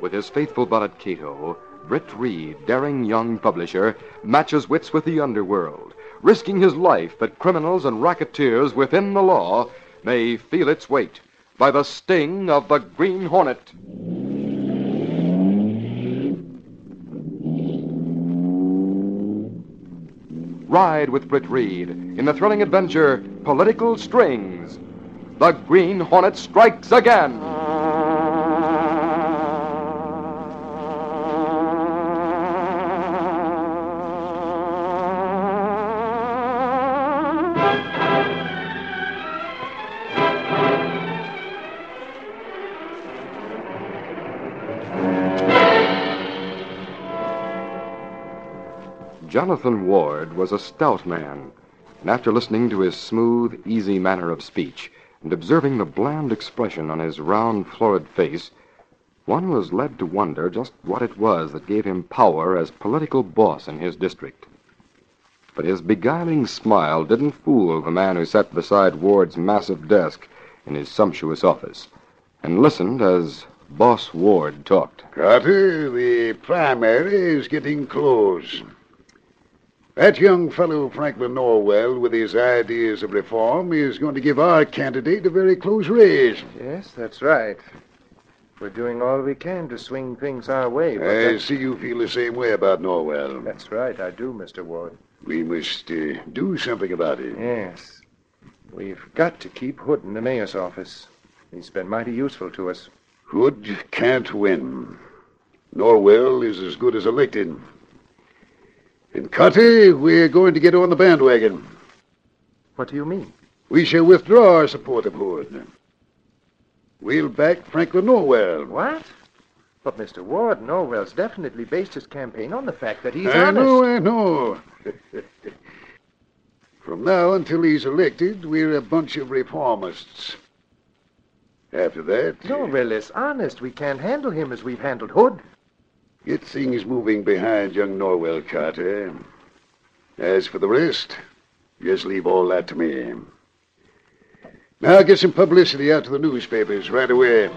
With his faithful bud Kato, Britt Reed, daring young publisher, matches wits with the underworld, risking his life that criminals and racketeers within the law may feel its weight by the sting of the Green Hornet. Ride with Britt Reed in the thrilling adventure Political Strings. The Green Hornet strikes again. Jonathan Ward was a stout man, and after listening to his smooth, easy manner of speech and observing the bland expression on his round, florid face, one was led to wonder just what it was that gave him power as political boss in his district. But his beguiling smile didn't fool the man who sat beside Ward's massive desk in his sumptuous office and listened as Boss Ward talked. Carter, the primary is getting close. That young fellow, Franklin Norwell, with his ideas of reform, is going to give our candidate a very close race. Yes, that's right. We're doing all we can to swing things our way. But I see you feel the same way about Norwell. That's right, I do, Mr. Ward. We must uh, do something about it. Yes. We've got to keep Hood in the mayor's office. He's been mighty useful to us. Hood can't win. Norwell is as good as elected. And Cutty, we're going to get on the bandwagon. What do you mean? We shall withdraw our support of Hood. We'll back Franklin Norwell. What? But Mr. Ward, Norwell's definitely based his campaign on the fact that he's I honest. know, I know. From now until he's elected, we're a bunch of reformists. After that, Norwell is honest. We can't handle him as we've handled Hood. Get things moving behind young Norwell, Carter. As for the rest, just leave all that to me. Now get some publicity out to the newspapers right away.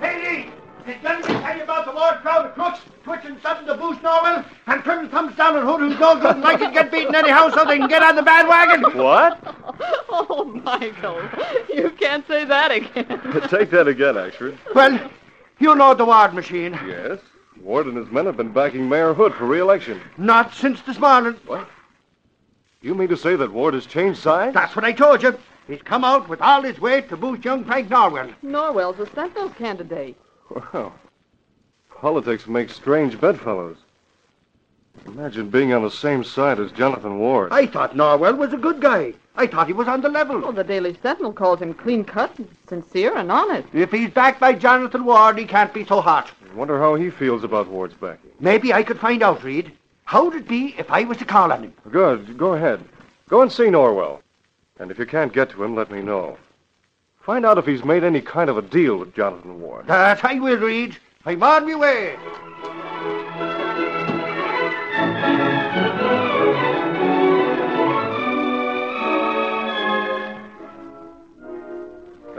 Hey, did Johnny tell you about the ward crowd of crooks twitching something to boost Norwell and turning thumbs down at Hood who's no good and like to get beaten anyhow so they can get on the bandwagon? What? Oh, Michael, you can't say that again. Take that again, Axford. Well, you know the ward machine. Yes. Ward and his men have been backing Mayor Hood for re-election. Not since this morning. What? You mean to say that Ward has changed sides? That's what I told you. He's come out with all his weight to boost young Frank Norwell. Norwell's a Sentinel candidate. Well, politics makes strange bedfellows. Imagine being on the same side as Jonathan Ward. I thought Norwell was a good guy. I thought he was on the level. Well, the Daily Sentinel calls him clean cut, and sincere, and honest. If he's backed by Jonathan Ward, he can't be so hot. I wonder how he feels about Ward's backing. Maybe I could find out, Reed. How'd it be if I was to call on him? Good. Go ahead. Go and see Norwell. And if you can't get to him, let me know. Find out if he's made any kind of a deal with Jonathan Ward. That I will, Reed. I'm on my way.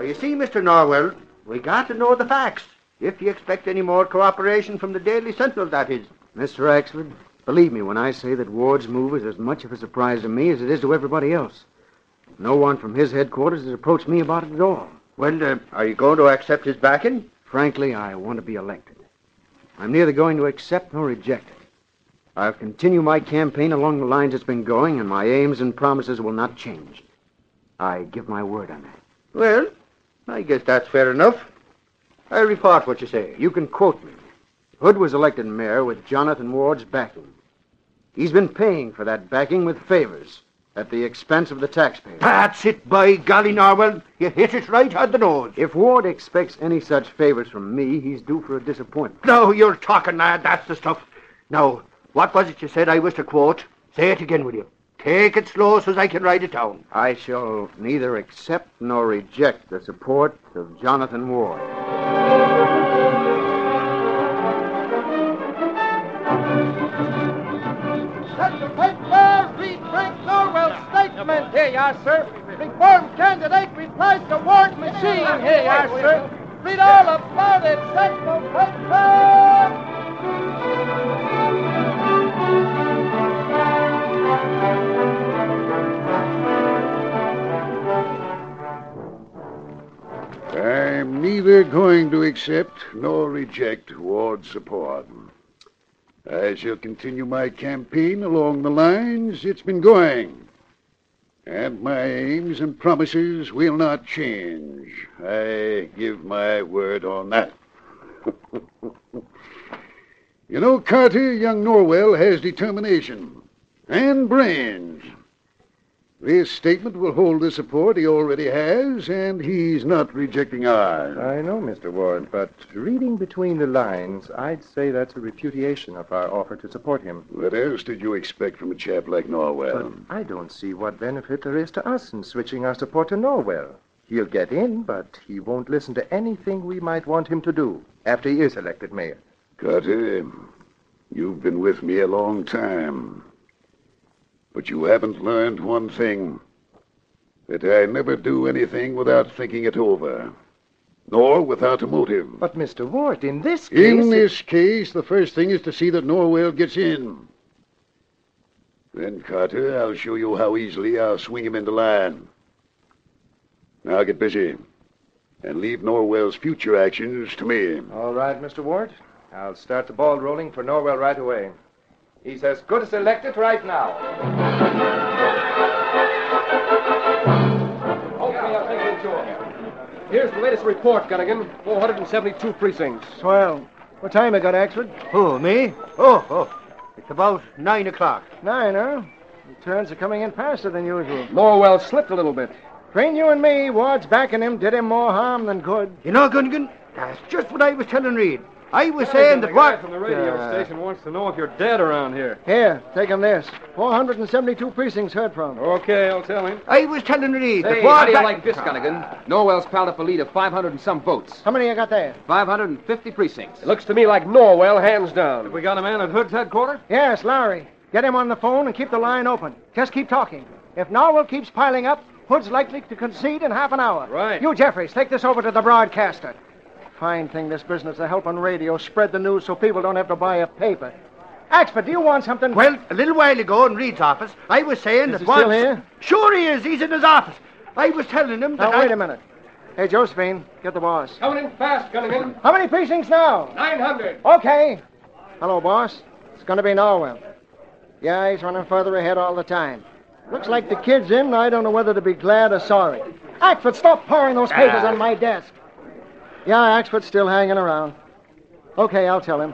You see, Mr. Norwell, we got to know the facts. If you expect any more cooperation from the Daily Sentinel, that is. Mr. Axford, believe me when I say that Ward's move is as much of a surprise to me as it is to everybody else. No one from his headquarters has approached me about it at all. Well, uh, are you going to accept his backing? Frankly, I want to be elected. I'm neither going to accept nor reject it. I'll continue my campaign along the lines it's been going, and my aims and promises will not change. I give my word on that. Well, I guess that's fair enough. I report what you say. You can quote me. Hood was elected mayor with Jonathan Ward's backing. He's been paying for that backing with favors at the expense of the taxpayer. That's it, by golly, Norwell. You hit it right on the nose. If Ward expects any such favors from me, he's due for a disappointment. No, you're talking, lad. That's the stuff. Now, what was it you said I was to quote? Say it again, will you? Take it slow so as I can write it down. I shall neither accept nor reject the support of Jonathan Ward. Set the paper, read Frank Norwell's statement. Here you are, sir. Reform candidate replies to Ward machine. Here you are, sir. Read all about it. Set the paper. Neither going to accept nor reject Ward's support. I shall continue my campaign along the lines it's been going. And my aims and promises will not change. I give my word on that. you know, Carter, young Norwell has determination and brains. This statement will hold the support he already has, and he's not rejecting ours. I know, Mr. Ward, but reading between the lines, I'd say that's a repudiation of our offer to support him. What else did you expect from a chap like Norwell? But I don't see what benefit there is to us in switching our support to Norwell. He'll get in, but he won't listen to anything we might want him to do after he is elected mayor. Carter, you've been with me a long time. But you haven't learned one thing that I never do anything without thinking it over, nor without a motive. But, Mr. Ward, in this case. In this case, the first thing is to see that Norwell gets in. Then, Carter, I'll show you how easily I'll swing him into line. Now get busy and leave Norwell's future actions to me. All right, Mr. Ward. I'll start the ball rolling for Norwell right away. He's as good as elected right now. Okay, I'll take you to him. Here's the latest report, Gunnigan. 472 precincts. Swell. What time I got, Axford? Who, me? Oh, oh. It's about nine o'clock. Nine, huh? Returns are coming in faster than usual. Norwell slipped a little bit. Between you and me, Ward's backing him did him more harm than good. You know, Gunnigan, that's just what I was telling Reed. I was saying that the what... guy from the radio Uh, station wants to know if you're dead around here. Here, take him this. 472 precincts heard from. Okay, I'll tell him. I was telling Reed that Hey, what... how do you like this, Gunnigan? Norwell's piled up a lead of 500 and some votes. How many you got there? 550 precincts. It looks to me like Norwell, hands down. Have we got a man at Hood's headquarters? Yes, Lowry. Get him on the phone and keep the line open. Just keep talking. If Norwell keeps piling up, Hood's likely to concede in half an hour. Right. You, Jeffries, take this over to the broadcaster. Fine thing, this business of helping radio spread the news so people don't have to buy a paper. Axford, do you want something? Well, a little while ago in Reed's office, I was saying Is that he what... still here? Sure he is. He's in his office. I was telling him that Now, I... wait a minute. Hey, Josephine, get the boss. Coming in fast, Gunnigan. How many precincts now? 900. Okay. Hello, boss. It's going to be Norwell. Yeah, he's running further ahead all the time. Looks like the kid's in. I don't know whether to be glad or sorry. Axford, stop pouring those papers ah. on my desk. Yeah, Axford's still hanging around. Okay, I'll tell him.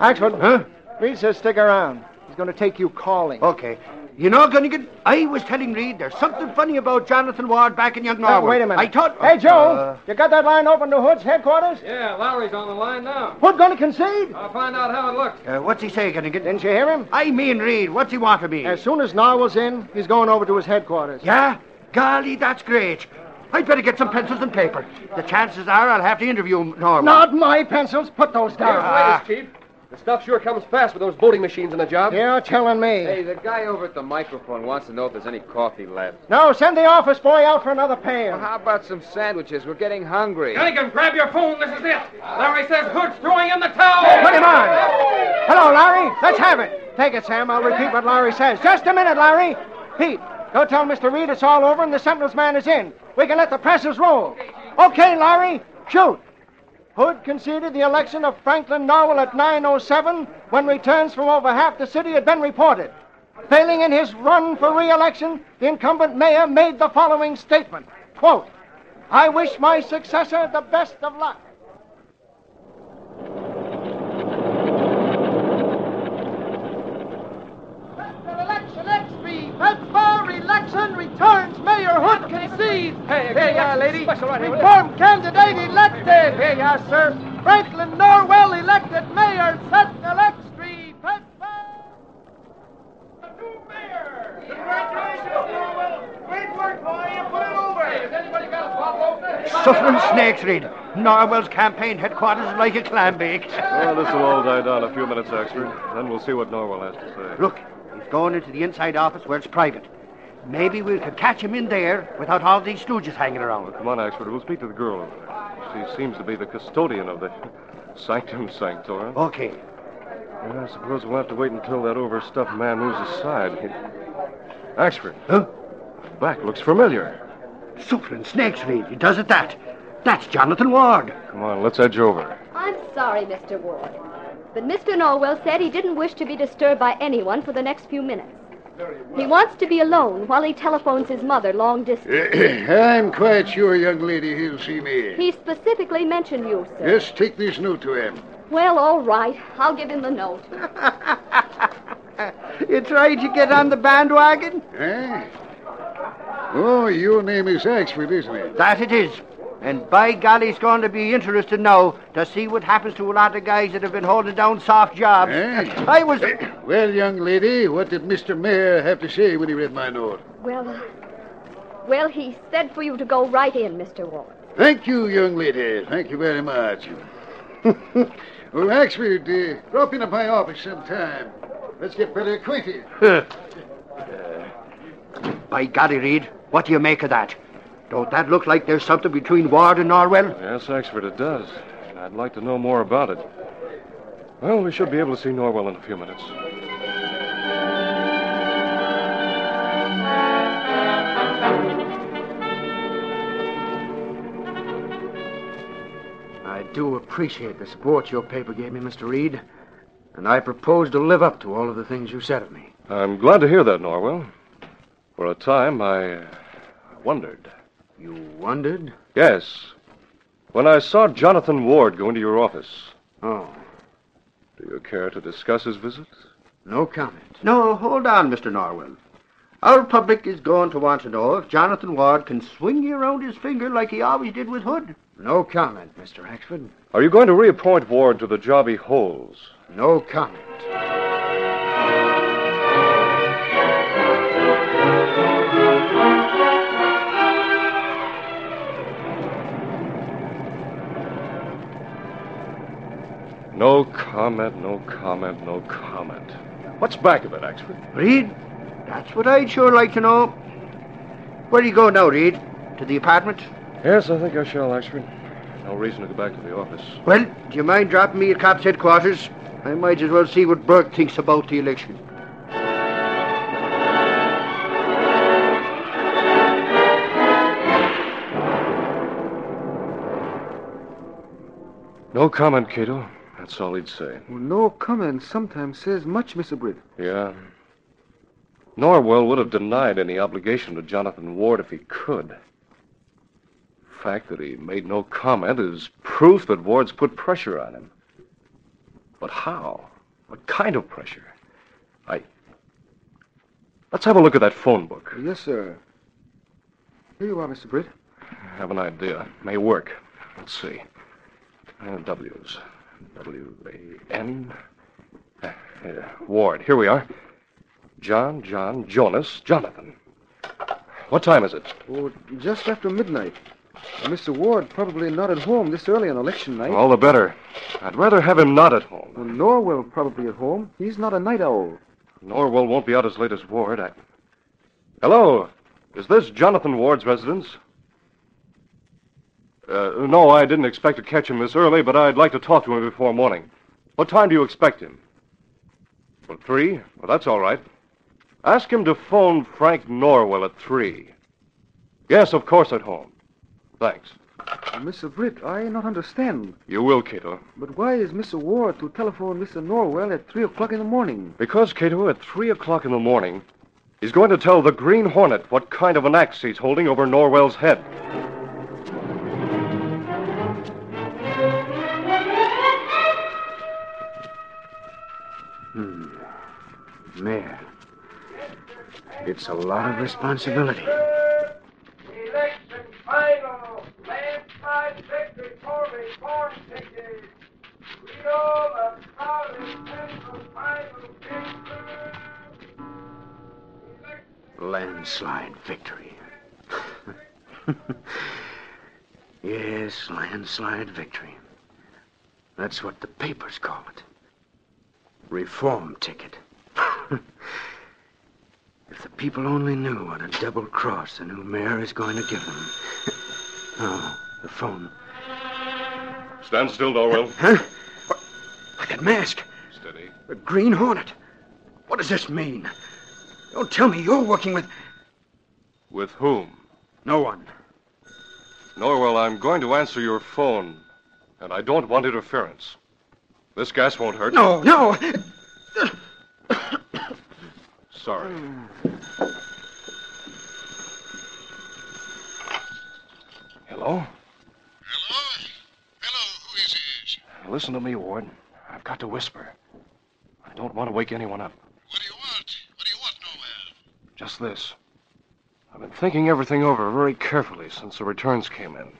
Axford. Huh? Reed says stick around. He's going to take you calling. Okay. You know, Gunnigan, I was telling Reed there's something funny about Jonathan Ward back in Young Now, Norwell. wait a minute. I thought... Hey, Joe, Uh, you got that line open to Hood's headquarters? Yeah, Lowry's on the line now. Hood going to concede? I'll find out how it looks. uh, what's he say, Gunnigan? Didn't you hear him? I mean Reed. What's he want of me? As soon as Norwell's in, he's going over to his headquarters. Yeah? Golly, that's great. I'd better get some pencils and paper. The chances are I'll have to interview Norwell. Not my pencils. Put those Here's down. the latest, Chief. The stuff sure comes fast with those voting machines in the job. You're telling me. Hey, the guy over at the microphone wants to know if there's any coffee left. No, send the office boy out for another pail. Well, how about some sandwiches? We're getting hungry. Gunnigan, grab your phone. This is it. Larry says Hood's throwing in the towel. Put him on. Hello, Larry. Let's have it. Take it, Sam. I'll repeat what Larry says. Just a minute, Larry. Pete, go tell Mr. Reed it's all over and the Sentinels man is in. We can let the presses roll. Okay, Larry. Shoot. Hood conceded the election of Franklin Norwell at 9.07 when returns from over half the city had been reported. Failing in his run for re-election, the incumbent mayor made the following statement. Quote, I wish my successor the best of luck. Extreme. Pittsburgh election returns Mayor Hood concedes. Hey, hey, yeah, lady. Right here, will you? Reform candidate elected. Here you are, sir. Franklin Norwell elected mayor. Sentinel Extreme. Pittsburgh. Great work, boy. You put it over. Has anybody got a bottle opener? Suffering snakes, Reed. Norwell's campaign headquarters is like a clam bake. Well, this will all die down a few minutes, Axford. Then we'll see what Norwell has to say. Look, he's going into the inside office where it's private. Maybe we could catch him in there without all these stooges hanging around. Come on, Axford. We'll speak to the girl. She seems to be the custodian of the sanctum sanctorum. Okay. Yeah, I suppose we'll have to wait until that overstuffed man moves aside. He... Axford. Huh? Back looks familiar. Suffering snakes, Reed. He does it that. That's Jonathan Ward. Come on, let's edge over. I'm sorry, Mr. Ward. But Mr. Norwell said he didn't wish to be disturbed by anyone for the next few minutes. He wants to be alone while he telephones his mother long distance. I'm quite sure, young lady, he'll see me. He specifically mentioned you, sir. Just take this note to him. Well, all right. I'll give him the note. You tried to get on the bandwagon? Eh? Oh, your name is Axford, isn't it? That it is. And by golly, it's going to be interesting now to see what happens to a lot of guys that have been holding down soft jobs. Eh? I was. Well, young lady, what did Mr. Mayor have to say when he read my note? Well, uh, well, he said for you to go right in, Mr. Ward. Thank you, young lady. Thank you very much. well, Axford, uh, drop in at my office sometime. Let's get better acquainted. By golly, Reed, what do you make of that? Don't that look like there's something between Ward and Norwell? Yes, Axford, it does. I'd like to know more about it. Well, we should be able to see Norwell in a few minutes. I do appreciate the support your paper gave me, Mr. Reed. And I propose to live up to all of the things you said of me. I'm glad to hear that, Norwell. For a time, I wondered. You wondered? Yes. When I saw Jonathan Ward go into your office. Oh. Do you care to discuss his visit? No comment. No, hold on, Mr. Norwell. Our public is going to want to know if Jonathan Ward can swing you around his finger like he always did with Hood. No comment, Mr. Axford. Are you going to reappoint Ward to the job he holds? No comment. No comment, no comment, no comment. What's back of it, Axford? Reed, that's what I'd sure like to know. Where do you go now, Reed? To the apartment? Yes, I think I shall, Axford. No reason to go back to the office. Well, do you mind dropping me at Cops headquarters? I might as well see what Burke thinks about the election. No comment, Kato. That's all he'd say. Well, no comment sometimes says much, Mr. Britt. Yeah. Norwell would have denied any obligation to Jonathan Ward if he could. The fact that he made no comment is proof that Ward's put pressure on him. But how? What kind of pressure? I. Let's have a look at that phone book. Yes, sir. Here you are, Mr. Britt. I have an idea. May work. Let's see. W's. W A N. Uh, uh, Ward. Here we are. John, John, Jonas, Jonathan. What time is it? Oh, just after midnight. Mr. Ward probably not at home this early on election night. All the better. I'd rather have him not at home. Well, Norwell probably at home. He's not a night owl. Norwell won't be out as late as Ward. I... Hello. Is this Jonathan Ward's residence? Uh, no, I didn't expect to catch him this early, but I'd like to talk to him before morning. What time do you expect him? Well, three? Well, that's all right. Ask him to phone Frank Norwell at three. Yes, of course, at home. Thanks. Mr. Britt, I not understand. You will, Kato. But why is Mr. Ward to telephone Mr. Norwell at 3 o'clock in the morning? Because, Kato, at three o'clock in the morning, he's going to tell the Green Hornet what kind of an axe he's holding over Norwell's head. Mayor. It's a lot of responsibility. Election final. Landslide victory for reform ticket. We all are proud and central final victory. Landslide victory. yes, landslide victory. That's what the papers call it. Reform ticket. if the people only knew what a double cross the new mayor is going to give them. oh, the phone. Stand still, Norwell. Huh? What? That mask. Steady. A Green Hornet. What does this mean? Don't tell me you're working with. With whom? No one. Norwell, I'm going to answer your phone, and I don't want interference. This gas won't hurt. No, no. Sorry. Hello? Hello? Hello, who is this? Listen to me, Ward. I've got to whisper. I don't want to wake anyone up. What do you want? What do you want, Norwell? Just this. I've been thinking everything over very carefully since the returns came in.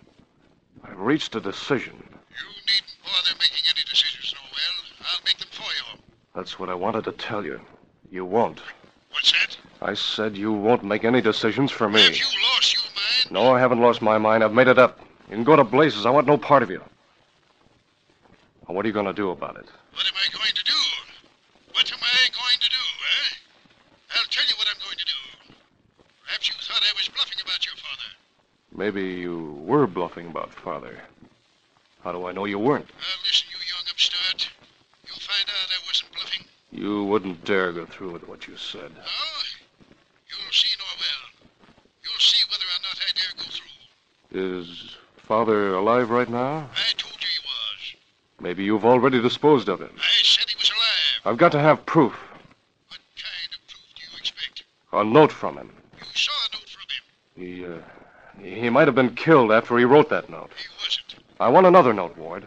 I've reached a decision. You needn't bother making any decisions, Norwell. I'll make them for you. That's what I wanted to tell you. You won't. I said you won't make any decisions for me. Have you lost your mind? No, I haven't lost my mind. I've made it up. You can go to blazes. I want no part of you. Now, what are you going to do about it? What am I going to do? What am I going to do, eh? I'll tell you what I'm going to do. Perhaps you thought I was bluffing about your father. Maybe you were bluffing about father. How do I know you weren't? Now, listen, you young upstart. You'll find out I wasn't bluffing. You wouldn't dare go through with what you said. No? You'll see, Norwell. You'll see whether or not I dare go through. Is father alive right now? I told you he was. Maybe you've already disposed of him. I said he was alive. I've got to have proof. What kind of proof do you expect? A note from him. You saw a note from him. He, uh, he might have been killed after he wrote that note. He wasn't. I want another note, Ward.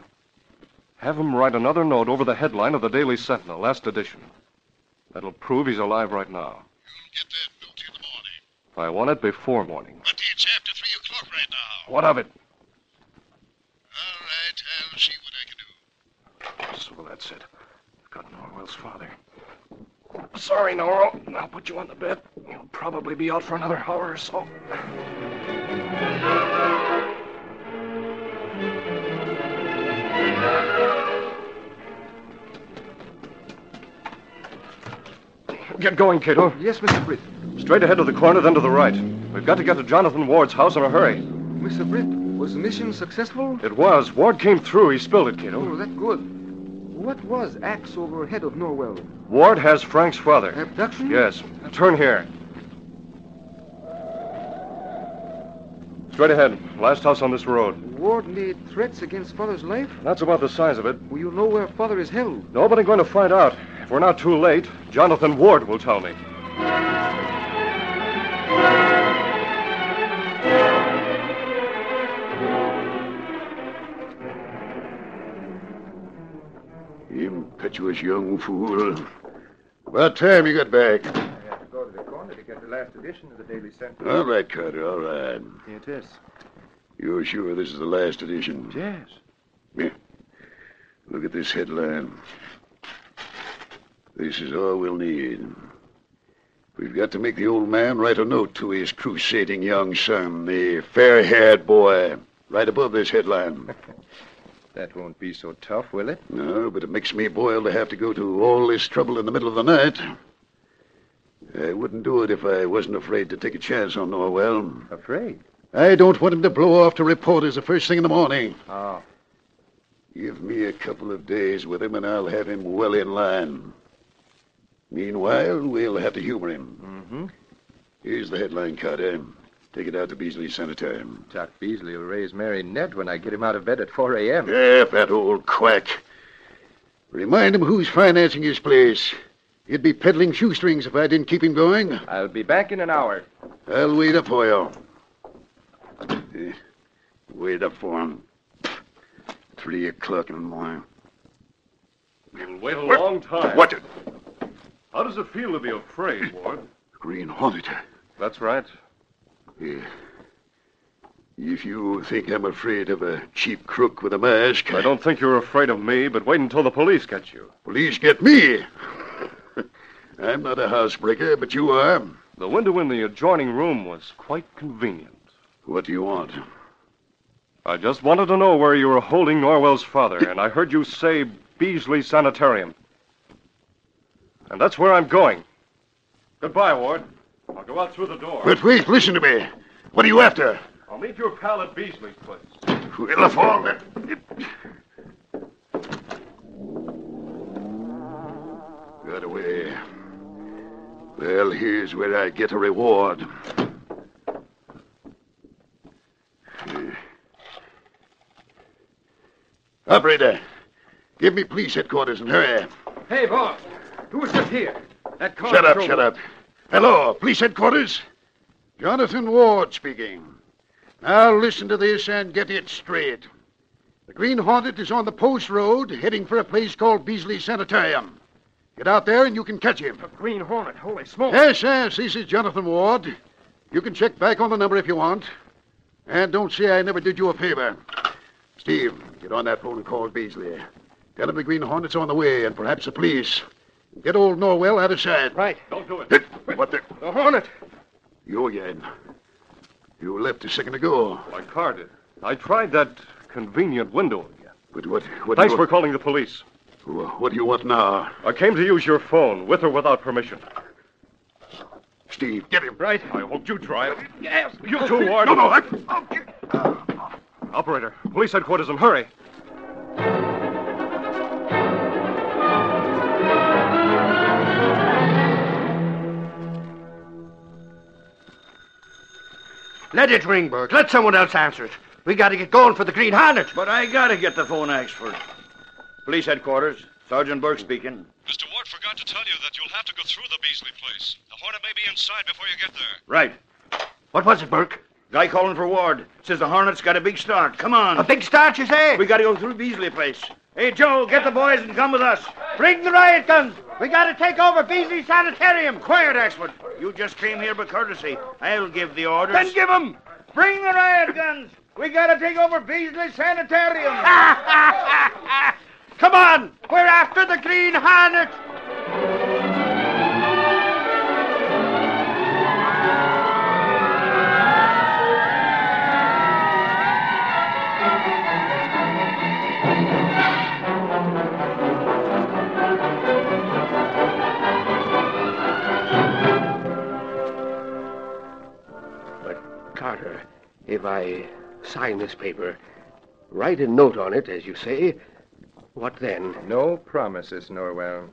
Have him write another note over the headline of the Daily Sentinel, last edition. That'll prove he's alive right now. You'll get that note in the morning. I want it before morning. But it's after three o'clock right now. What of it? All right, I'll see what I can do. So that's it. I've got Norwell's father. Sorry, Norwell. I'll put you on the bed. You'll probably be out for another hour or so. Get going, Kato. Yes, Mr. Britt. Straight ahead to the corner, then to the right. We've got to get to Jonathan Ward's house in a hurry. Mr. Britt, was the mission successful? It was. Ward came through. He spilled it, Kato. Oh, that good. What was axe over head of Norwell? Ward has Frank's father. Abduction? Yes. Turn here. Straight ahead. Last house on this road. Ward made threats against father's life? That's about the size of it. Will you know where father is held? Nobody going to find out. If we're not too late, Jonathan Ward will tell me. Impetuous young fool. What time you got back? I have to go to the corner to get the last edition of the Daily Sentinel. All right, Carter, all right. Here it is. You're sure this is the last edition? Yes. Yeah. Look at this headline. This is all we'll need. We've got to make the old man write a note to his crusading young son, the fair-haired boy, right above this headline. That won't be so tough, will it? No, but it makes me boil to have to go to all this trouble in the middle of the night. I wouldn't do it if I wasn't afraid to take a chance on Norwell. Afraid? I don't want him to blow off to reporters the first thing in the morning. Oh. Give me a couple of days with him, and I'll have him well in line. Meanwhile, we'll have to humor him. Mm-hmm. Here's the headline, Carter. Take it out to Beasley Sanitarium. Doc Beasley will raise Mary Ned when I get him out of bed at 4 a.m. F that old quack. Remind him who's financing his place. He'd be peddling shoestrings if I didn't keep him going. I'll be back in an hour. I'll wait up for you. Wait up for him. Three o'clock in the morning. You'll wait a long time. What? How does it feel to be afraid, Ward? Green Hornet. That's right. Yeah. If you think I'm afraid of a cheap crook with a mask. I don't think you're afraid of me, but wait until the police get you. Police get me. I'm not a housebreaker, but you are. The window in the adjoining room was quite convenient. What do you want? I just wanted to know where you were holding Norwell's father, and I heard you say Beasley Sanitarium. And that's where I'm going. Goodbye, Ward. I'll go out through the door. But wait, listen to me. What are you after? I'll meet your pal at Beasley's place. Well, of all that. Got away. Well, here's where I get a reward. Uh, operator, give me police headquarters and hurry. Hey, boss. Who's this here? That car Shut up, shut up. Hello, police headquarters? Jonathan Ward speaking. Now listen to this and get it straight. The Green Hornet is on the post road heading for a place called Beasley Sanitarium. Get out there and you can catch him. The Green Hornet, holy smoke. Yes, yes, this is Jonathan Ward. You can check back on the number if you want. And don't say I never did you a favor. Steve, get on that phone and call Beasley. Tell him the Green Hornet's on the way, and perhaps the police. Get old Norwell out of sight. Right. Don't do it. What the? The Hornet. You again. You left a second ago. My car did. I tried that convenient window again. But what? what Thanks do for calling the police. What do you want now? I came to use your phone, with or without permission. Steve, get him. Right. I hope you try it. Yes. You too, Ward. No, no, I... Operator, police headquarters and hurry. Let it ring, Burke. Let someone else answer it. We got to get going for the Green Hornet. But I gotta get the phone Axford. Police headquarters. Sergeant Burke speaking. Mr. Ward forgot to tell you that you'll have to go through the Beasley place. The Hornet may be inside before you get there. Right. What was it, Burke? Guy calling for Ward. Says the Hornet's got a big start. Come on. A big start, you say? We gotta go through Beasley place. Hey, Joe, get the boys and come with us. Bring the riot guns. We got to take over Beasley Sanitarium. Quiet, Axford. You just came here by courtesy. I'll give the orders. Then give 'em. Bring the riot guns. We gotta take over Beasley Sanitarium. Come on. We're after the Green Hornet. Carter, if I sign this paper, write a note on it, as you say, what then? No promises, Norwell.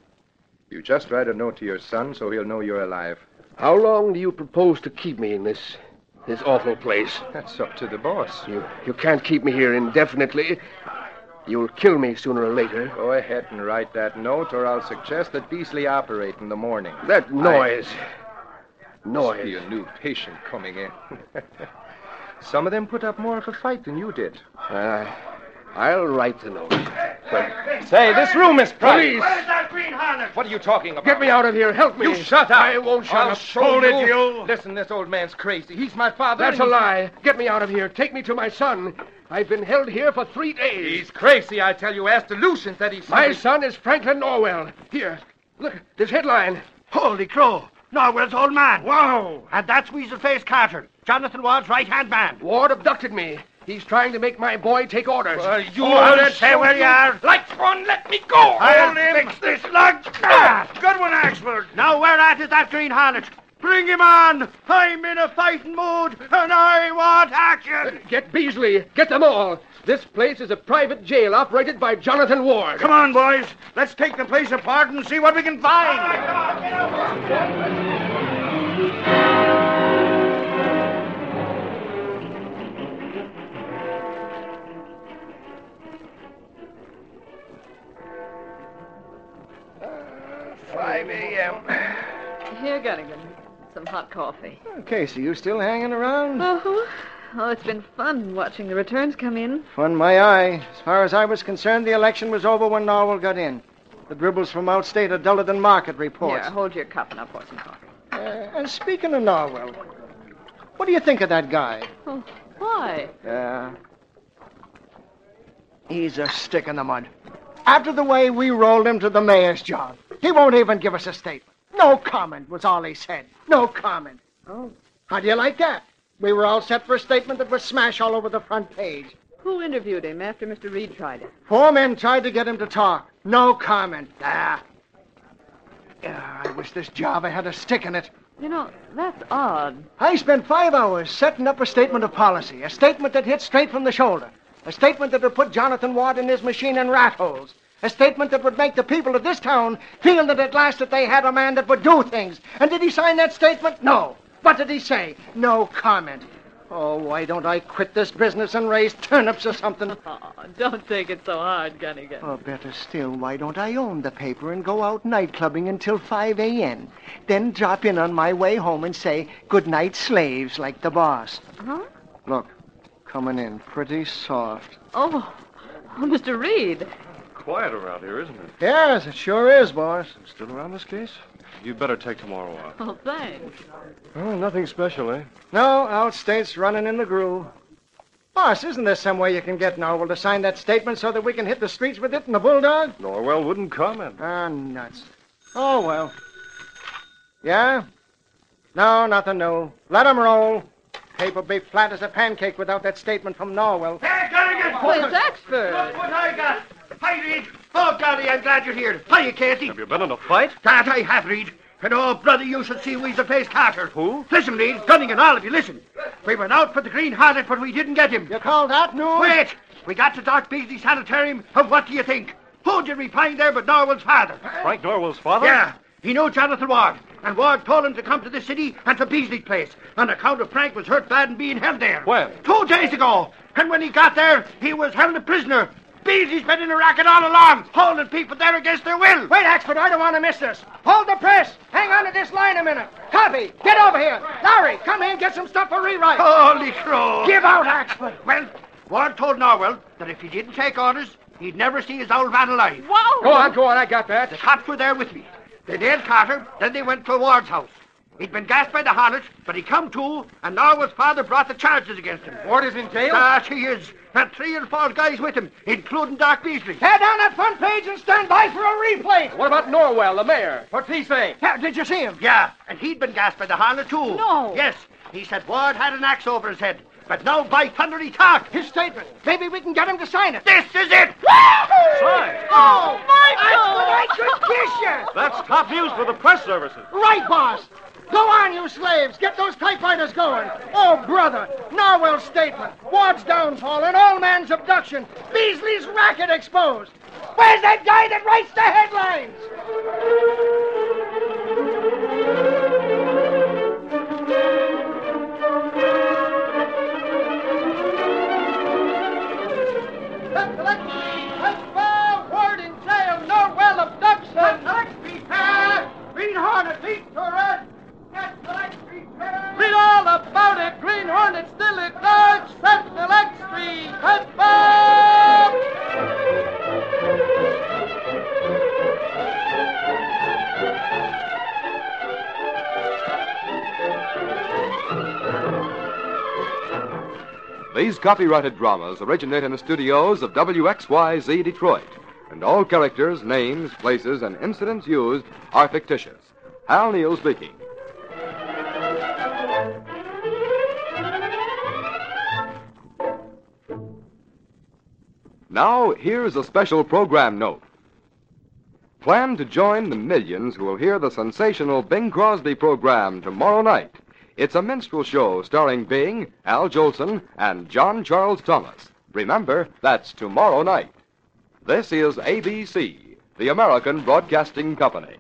You just write a note to your son so he'll know you're alive. How long do you propose to keep me in this this awful place? That's up to the boss. You you can't keep me here indefinitely. You'll kill me sooner or later. Go ahead and write that note, or I'll suggest that Beasley operate in the morning. That noise. Must be a new patient coming in. Some of them put up more of a fight than you did. Uh, I'll write the note. Say, this room is Police! Where's that Green Hornet? What are you talking about? Get me out of here. Help me. You shut up. I won't shut I'll up. show Hold you. it, you. Listen, this old man's crazy. He's my father. That's a lie. Get me out of here. Take me to my son. I've been held here for three days. He's crazy, I tell you. Ask the Lucian that he's My son is Franklin Norwell. Here, look, this headline. Holy crow. Norwell's old man. Wow. And that's Weasel-Faced Carter, Jonathan Ward's right-hand man. Ward abducted me. He's trying to make my boy take orders. Well, you Hold it, stay where you are. One, let me go. I'll fix this lug. Ah, good one, Axford. Now where at is that Green Hornet? Bring him on. I'm in a fighting mood, and I want action. Get Beasley. Get them all. This place is a private jail operated by Jonathan Ward. Come on, boys. Let's take the place apart and see what we can find. Five a.m. Here, Gunnigan. Some hot coffee. Casey, you still hanging around? Oh, oh, it's been fun watching the returns come in. Fun my eye. As far as I was concerned, the election was over when Norwell got in. The dribbles from outstate are duller than market reports. Here, hold your cup and I'll pour some coffee. Uh, and speaking of Norwell, what do you think of that guy? Oh, why? Yeah. He's a stick in the mud. After the way we rolled him to the mayor's job, he won't even give us a statement. No comment was all he said. No comment. Oh. How do you like that? We were all set for a statement that would smash all over the front page. Who interviewed him after Mr. Reed tried it? Four men tried to get him to talk. No comment. Ah. Yeah, I wish this job had a stick in it. You know, that's odd. I spent five hours setting up a statement of policy, a statement that hit straight from the shoulder, a statement that would put Jonathan Ward and his machine in rat holes, a statement that would make the people of this town feel that at last that they had a man that would do things. And did he sign that statement? No. What did he say? No comment. Oh, why don't I quit this business and raise turnips or something? Oh, don't take it so hard, Gunnigan. Or better still, why don't I own the paper and go out night clubbing until 5 a.m.? Then drop in on my way home and say, good night, slaves, like the boss. Huh? Look, coming in pretty soft. Oh, oh Mr. Reed. Quiet around here, isn't it? Yes, it sure is, boss. Still around this case? You'd better take tomorrow off. Oh, thanks. Oh, nothing special, eh? No, outstate's running in the groove. Boss, isn't there some way you can get Norwell to sign that statement so that we can hit the streets with it and the Bulldog? Norwell wouldn't comment. Ah, nuts. Oh, well. Yeah? No, nothing new. Let 'em roll. Paper'll be flat as a pancake without that statement from Norwell. Hey, Gunnigan! Well, it's expert. Look what I got. Hi, Reed. Oh, golly, I'm glad you're here. Hiya, Casey. Have you been in a fight? That I have, Reed. And oh, brother, you should see we's the place Carter. Who? Listen, Reed. Gunnigan and all of you, listen. We went out for the Green Hornet, but we didn't get him. You call that news? Wait! We got to Doc Beasley Sanitarium, and what do you think? Who did we find there but Norwell's father? Frank Norwell's father? Yeah. He knew Jonathan Ward, and Ward told him to come to the city and to Beasley's place on account of Frank was hurt bad and being held there. When? Two days ago. And when he got there, he was held a prisoner. Beasley's been in a racket all along, holding people there against their will. Wait, Axford, I don't want to miss this. Hold the press. Hang on to this line a minute. Copy, get over here. Larry, come here and get some stuff for rewrite. Holy crow! Give out, Axford. Well, Ward told Norwell that if he didn't take orders, he'd never see his old man alive. Whoa! Go on, go on, I got that. The cops were there with me. They nailed Carter, then they went to Ward's house. He'd been gassed by the Hornet, but he come to, and Norwell's father brought the charges against him. Ward is in jail? Ah, that he is. And three or four guys with him, including Doc Beasley. Tear down that front page and stand by for a replay. What about Norwell, the mayor? What's he saying? Yeah, did you see him? Yeah, and he'd been gassed by the Hornet, too. No. Yes, he said Ward had an axe over his head. But now, by thunder, he talked. His statement. Maybe we can get him to sign it. This is it. Sign. Oh, Michael! I could kiss you. That's top news for the press services. Right, boss. Go on, you slaves. Get those typewriters going. Oh, brother. Norwell's statement. Ward's downfall. An old man's abduction. Beasley's racket exposed. Where's that guy that writes the headlines? Green Hornet, Pete, Torres. Read all about it. Green Hornet still at large. Sentinel X Street. Headbound. These copyrighted dramas originate in the studios of WXYZ Detroit, and all characters, names, places, and incidents used are fictitious. Hal Neal speaking. Now, here's a special program note. Plan to join the millions who will hear the sensational Bing Crosby program tomorrow night. It's a minstrel show starring Bing, Al Jolson, and John Charles Thomas. Remember, that's tomorrow night. This is ABC, the American Broadcasting Company.